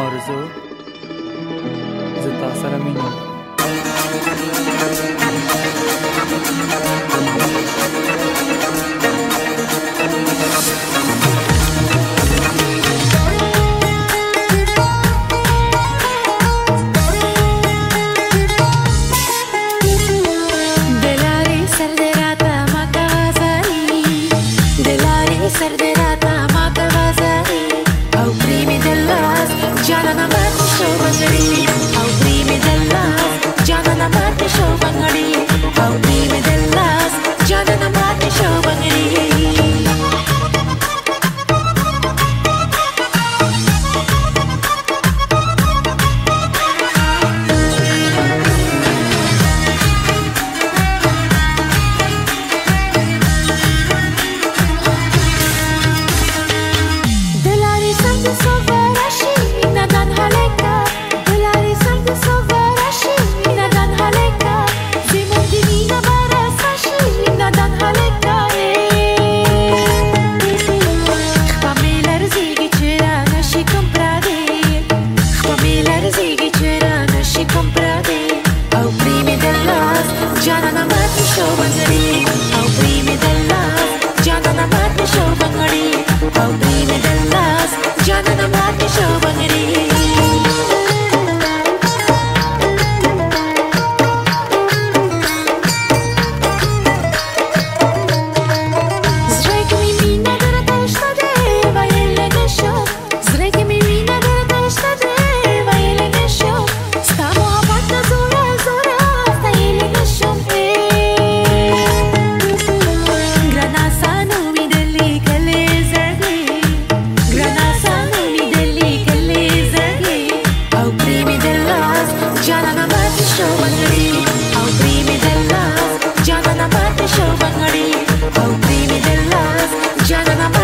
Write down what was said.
और जो जो तासर अमीन है ജാതനമാത്മ ശോഭങ്ങളിൽ ഔ പ്രീമിതല്ല ജാതനമാത്മ ശോഭങ്ങളിൽ I'll dell'as, me the last.